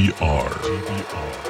WTBR. The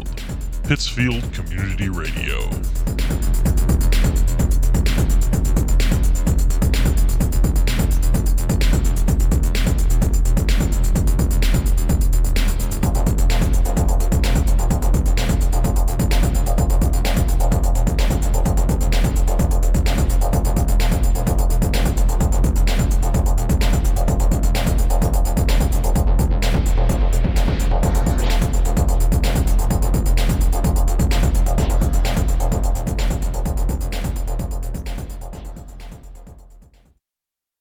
Pittsfield Community Radio.